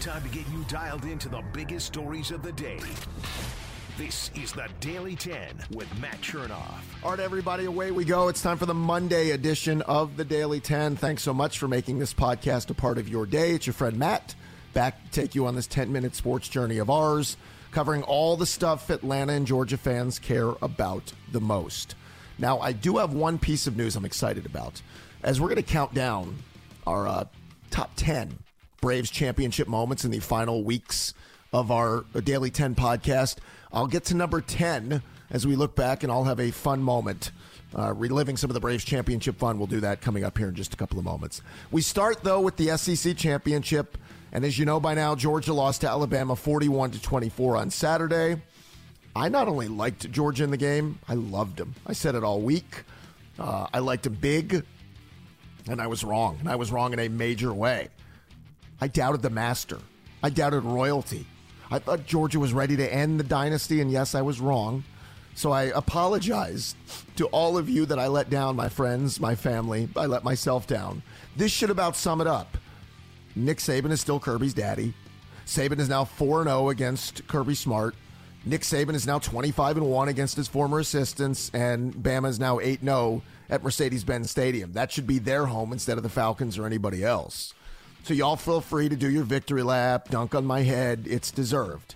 Time to get you dialed into the biggest stories of the day. This is the Daily 10 with Matt Chernoff. All right, everybody, away we go. It's time for the Monday edition of the Daily 10. Thanks so much for making this podcast a part of your day. It's your friend Matt, back to take you on this 10 minute sports journey of ours, covering all the stuff Atlanta and Georgia fans care about the most. Now, I do have one piece of news I'm excited about. As we're going to count down our uh, top 10 Braves championship moments in the final weeks of our Daily 10 podcast. I'll get to number 10 as we look back, and I'll have a fun moment uh, reliving some of the Braves championship fun. We'll do that coming up here in just a couple of moments. We start, though, with the SEC championship. And as you know by now, Georgia lost to Alabama 41 to 24 on Saturday. I not only liked Georgia in the game, I loved him. I said it all week. Uh, I liked him big, and I was wrong. And I was wrong in a major way. I doubted the master. I doubted royalty. I thought Georgia was ready to end the dynasty, and yes, I was wrong. So I apologize to all of you that I let down, my friends, my family. I let myself down. This should about sum it up. Nick Saban is still Kirby's daddy. Saban is now 4 0 against Kirby Smart. Nick Saban is now 25 and 1 against his former assistants, and Bama is now 8 0 at Mercedes Benz Stadium. That should be their home instead of the Falcons or anybody else. So y'all feel free to do your victory lap, dunk on my head. It's deserved.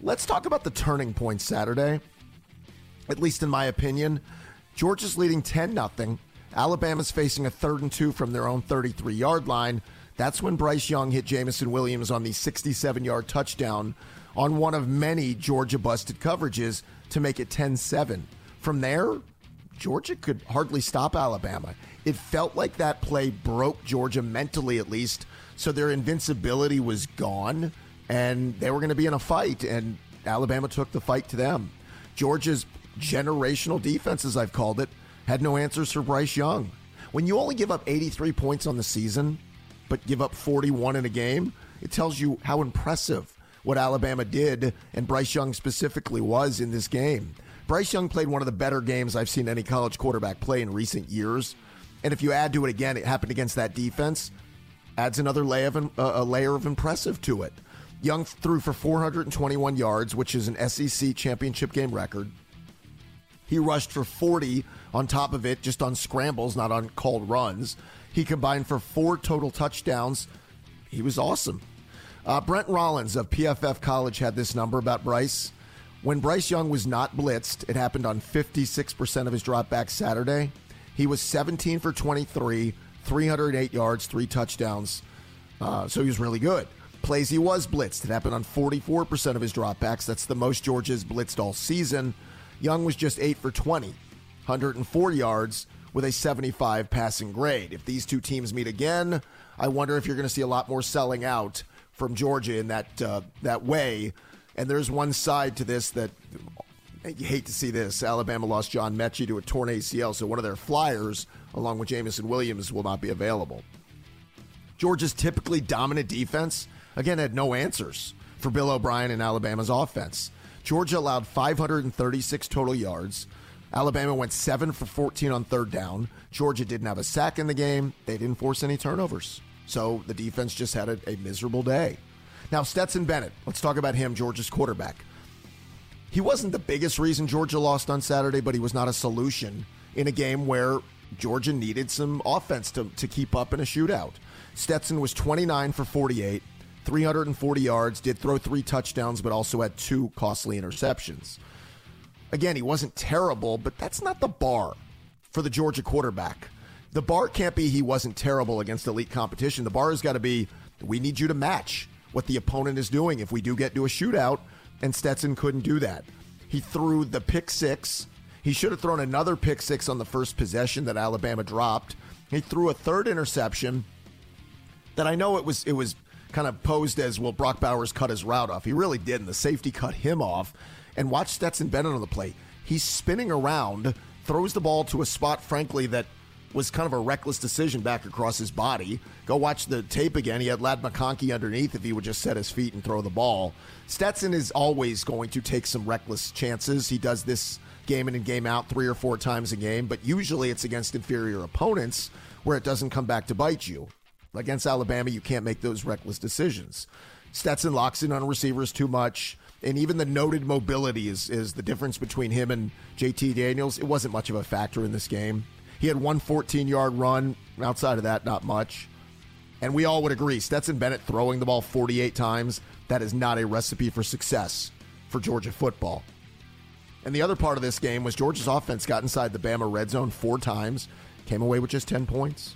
Let's talk about the turning point Saturday. At least in my opinion, Georgia's leading 10 0. Alabama's facing a third and two from their own 33 yard line. That's when Bryce Young hit Jameson Williams on the 67 yard touchdown on one of many Georgia busted coverages to make it 10 7. From there, Georgia could hardly stop Alabama. It felt like that play broke Georgia mentally, at least, so their invincibility was gone and they were going to be in a fight, and Alabama took the fight to them. Georgia's generational defense, as I've called it, had no answers for Bryce Young. When you only give up 83 points on the season, but give up 41 in a game, it tells you how impressive what Alabama did and Bryce Young specifically was in this game. Bryce Young played one of the better games I've seen any college quarterback play in recent years. And if you add to it again, it happened against that defense, adds another layer of, uh, a layer of impressive to it. Young threw for 421 yards, which is an SEC championship game record. He rushed for 40 on top of it, just on scrambles, not on called runs. He combined for four total touchdowns. He was awesome. Uh, Brent Rollins of PFF College had this number about Bryce. When Bryce Young was not blitzed, it happened on 56% of his dropbacks Saturday. He was 17 for 23, 308 yards, three touchdowns. Uh, so he was really good. Plays he was blitzed. It happened on 44% of his dropbacks. That's the most Georgia's blitzed all season. Young was just 8 for 20, 104 yards with a 75 passing grade. If these two teams meet again, I wonder if you're going to see a lot more selling out from Georgia in that uh, that way. And there's one side to this that you hate to see this. Alabama lost John Metchie to a torn ACL, so one of their flyers, along with Jameson Williams, will not be available. Georgia's typically dominant defense, again, had no answers for Bill O'Brien and Alabama's offense. Georgia allowed 536 total yards. Alabama went 7 for 14 on third down. Georgia didn't have a sack in the game. They didn't force any turnovers. So the defense just had a, a miserable day. Now, Stetson Bennett, let's talk about him, Georgia's quarterback. He wasn't the biggest reason Georgia lost on Saturday, but he was not a solution in a game where Georgia needed some offense to, to keep up in a shootout. Stetson was 29 for 48, 340 yards, did throw three touchdowns, but also had two costly interceptions. Again, he wasn't terrible, but that's not the bar for the Georgia quarterback. The bar can't be he wasn't terrible against elite competition. The bar has got to be we need you to match what the opponent is doing if we do get to a shootout, and Stetson couldn't do that. He threw the pick six. He should have thrown another pick six on the first possession that Alabama dropped. He threw a third interception that I know it was it was kind of posed as well. Brock Bowers cut his route off. He really didn't. The safety cut him off. And watch Stetson Bennett on the play. He's spinning around, throws the ball to a spot, frankly, that was kind of a reckless decision back across his body. Go watch the tape again. He had Ladd McConkey underneath if he would just set his feet and throw the ball. Stetson is always going to take some reckless chances. He does this game in and game out three or four times a game, but usually it's against inferior opponents where it doesn't come back to bite you. Against Alabama, you can't make those reckless decisions. Stetson locks in on receivers too much. And even the noted mobility is, is the difference between him and JT Daniels. It wasn't much of a factor in this game. He had one 14 yard run. Outside of that, not much. And we all would agree Stetson Bennett throwing the ball 48 times, that is not a recipe for success for Georgia football. And the other part of this game was Georgia's offense got inside the Bama red zone four times, came away with just 10 points.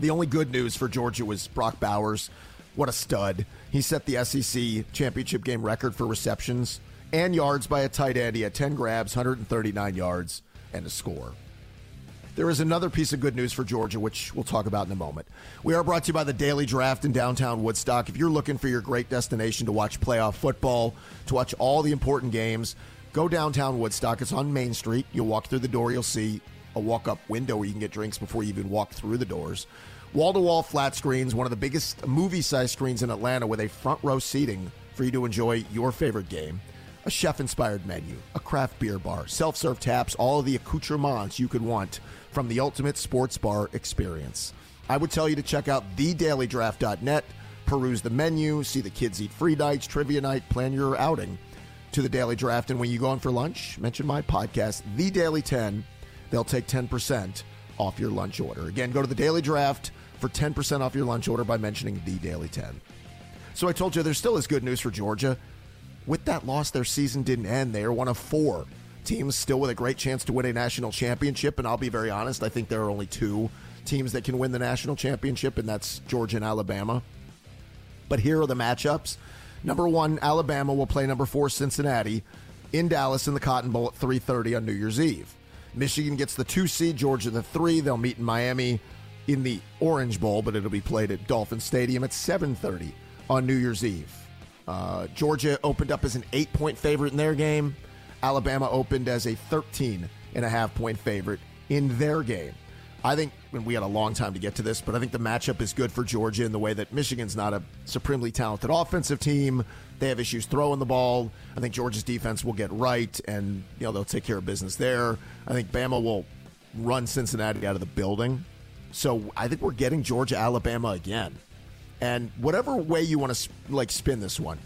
The only good news for Georgia was Brock Bowers. What a stud. He set the SEC championship game record for receptions and yards by a tight end. He had 10 grabs, 139 yards, and a score. There is another piece of good news for Georgia, which we'll talk about in a moment. We are brought to you by the Daily Draft in downtown Woodstock. If you're looking for your great destination to watch playoff football, to watch all the important games, go downtown Woodstock. It's on Main Street. You'll walk through the door, you'll see a walk up window where you can get drinks before you even walk through the doors. Wall to wall flat screens, one of the biggest movie size screens in Atlanta with a front row seating for you to enjoy your favorite game. A chef inspired menu, a craft beer bar, self serve taps, all the accoutrements you could want from the ultimate sports bar experience. I would tell you to check out thedailydraft.net, peruse the menu, see the kids eat free nights, trivia night, plan your outing to the Daily Draft. And when you go in for lunch, mention my podcast, The Daily 10. They'll take 10% off your lunch order. Again, go to the Daily Draft for 10% off your lunch order by mentioning The Daily 10. So I told you there still is good news for Georgia. With that loss, their season didn't end. They are one of four teams still with a great chance to win a national championship. And I'll be very honest, I think there are only two teams that can win the national championship, and that's Georgia and Alabama. But here are the matchups. Number one, Alabama will play number four, Cincinnati, in Dallas in the Cotton Bowl at 3:30 on New Year's Eve. Michigan gets the two seed, Georgia the three. They'll meet in Miami in the Orange Bowl, but it'll be played at Dolphin Stadium at 7:30 on New Year's Eve. Uh, Georgia opened up as an eight-point favorite in their game. Alabama opened as a 13 and a half point favorite in their game. I think, and we had a long time to get to this, but I think the matchup is good for Georgia in the way that Michigan's not a supremely talented offensive team. They have issues throwing the ball. I think Georgia's defense will get right, and you know they'll take care of business there. I think Bama will run Cincinnati out of the building. So I think we're getting Georgia Alabama again. And whatever way you want to like spin this one,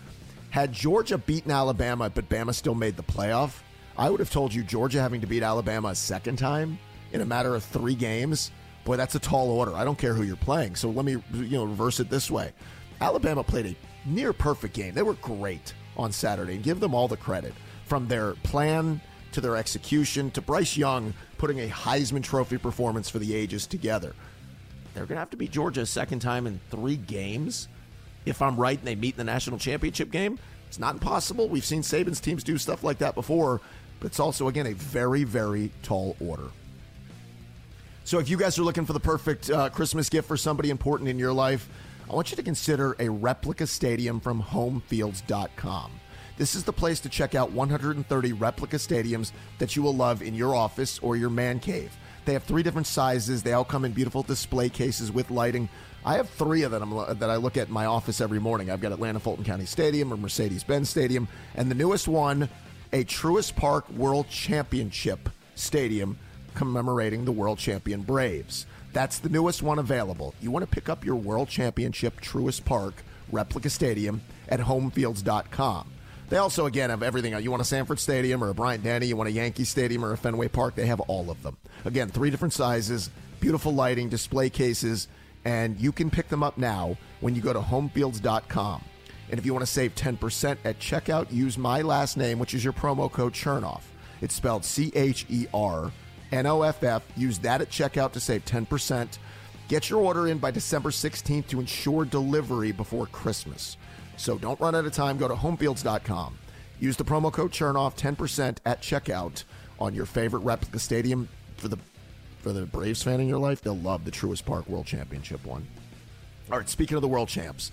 had Georgia beaten Alabama, but Bama still made the playoff, I would have told you Georgia having to beat Alabama a second time in a matter of three games. Boy, that's a tall order. I don't care who you're playing. So let me you know reverse it this way. Alabama played a near perfect game. They were great on Saturday, and give them all the credit from their plan to their execution to Bryce Young putting a Heisman Trophy performance for the ages together. They're going to have to beat Georgia a second time in three games if I'm right and they meet in the national championship game, it's not impossible. We've seen Saban's teams do stuff like that before, but it's also, again, a very, very tall order. So if you guys are looking for the perfect uh, Christmas gift for somebody important in your life, I want you to consider a replica stadium from homefields.com. This is the place to check out 130 replica stadiums that you will love in your office or your man cave. They have three different sizes. They all come in beautiful display cases with lighting. I have three of them that I look at in my office every morning. I've got Atlanta Fulton County Stadium or Mercedes Benz Stadium, and the newest one, a Truist Park World Championship Stadium commemorating the world champion Braves. That's the newest one available. You want to pick up your world championship Truist Park replica stadium at homefields.com. They also, again, have everything. You want a Sanford Stadium or a Bryant Denny, you want a Yankee Stadium or a Fenway Park, they have all of them. Again, three different sizes, beautiful lighting, display cases, and you can pick them up now when you go to homefields.com. And if you want to save 10% at checkout, use my last name, which is your promo code Chernoff. It's spelled C H E R N O F F. Use that at checkout to save 10%. Get your order in by December 16th to ensure delivery before Christmas. So don't run out of time. Go to homefields.com. Use the promo code Chernoff 10% at checkout on your favorite replica stadium for the for the Braves fan in your life. They'll love the Truist Park World Championship one. All right, speaking of the world champs,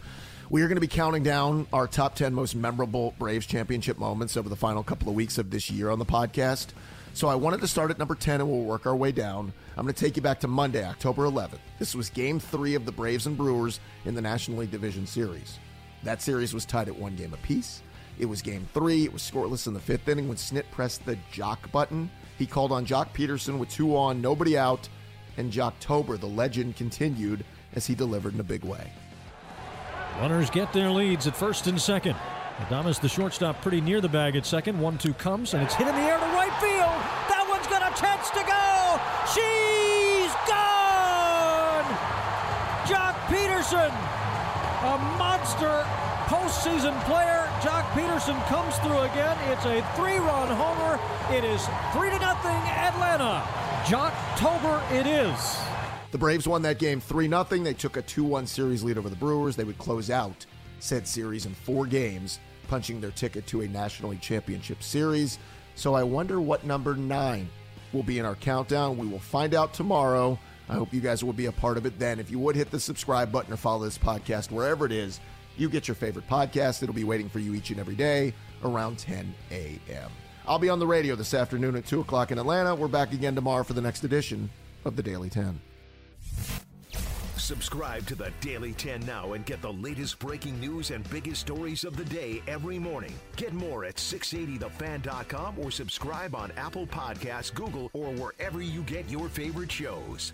we are going to be counting down our top 10 most memorable Braves championship moments over the final couple of weeks of this year on the podcast. So I wanted to start at number 10 and we'll work our way down. I'm going to take you back to Monday, October 11th. This was game three of the Braves and Brewers in the National League Division Series. That series was tied at one game apiece. It was game three. It was scoreless in the fifth inning when Snit pressed the Joc button. He called on Joc Pederson with two on, nobody out, and Joctober, the legend, continued as he delivered in a big way. Runners get their leads at first and second. Adames, the shortstop, pretty near the bag at second. One two comes, and it's hit in the air to right field. That one's got a chance to go. She's gone. Joc Pederson, a monster postseason player. Joc Pederson comes through again. It's a three-run homer. It is three to nothing Atlanta. Jock Tober it is. The Braves won that game 3 0. They took a 2 1 series lead over the Brewers. They would close out said series in four games, punching their ticket to a National League Championship Series. So I wonder what number nine will be in our countdown. We will find out tomorrow. I hope you guys will be a part of it then. If you would hit the subscribe button or follow this podcast wherever it is, you get your favorite podcast. It'll be waiting for you each and every day around 10 a.m. I'll be on the radio this afternoon at 2 o'clock in Atlanta. We're back again tomorrow for the next edition of the Daily 10. Subscribe to the Daily 10 now and get the latest breaking news and biggest stories of the day every morning. Get more at 680thefan.com or subscribe on Apple Podcasts, Google, or wherever you get your favorite shows.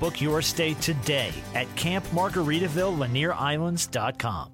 Book your stay today at campmargaritaville.lanierislands.com.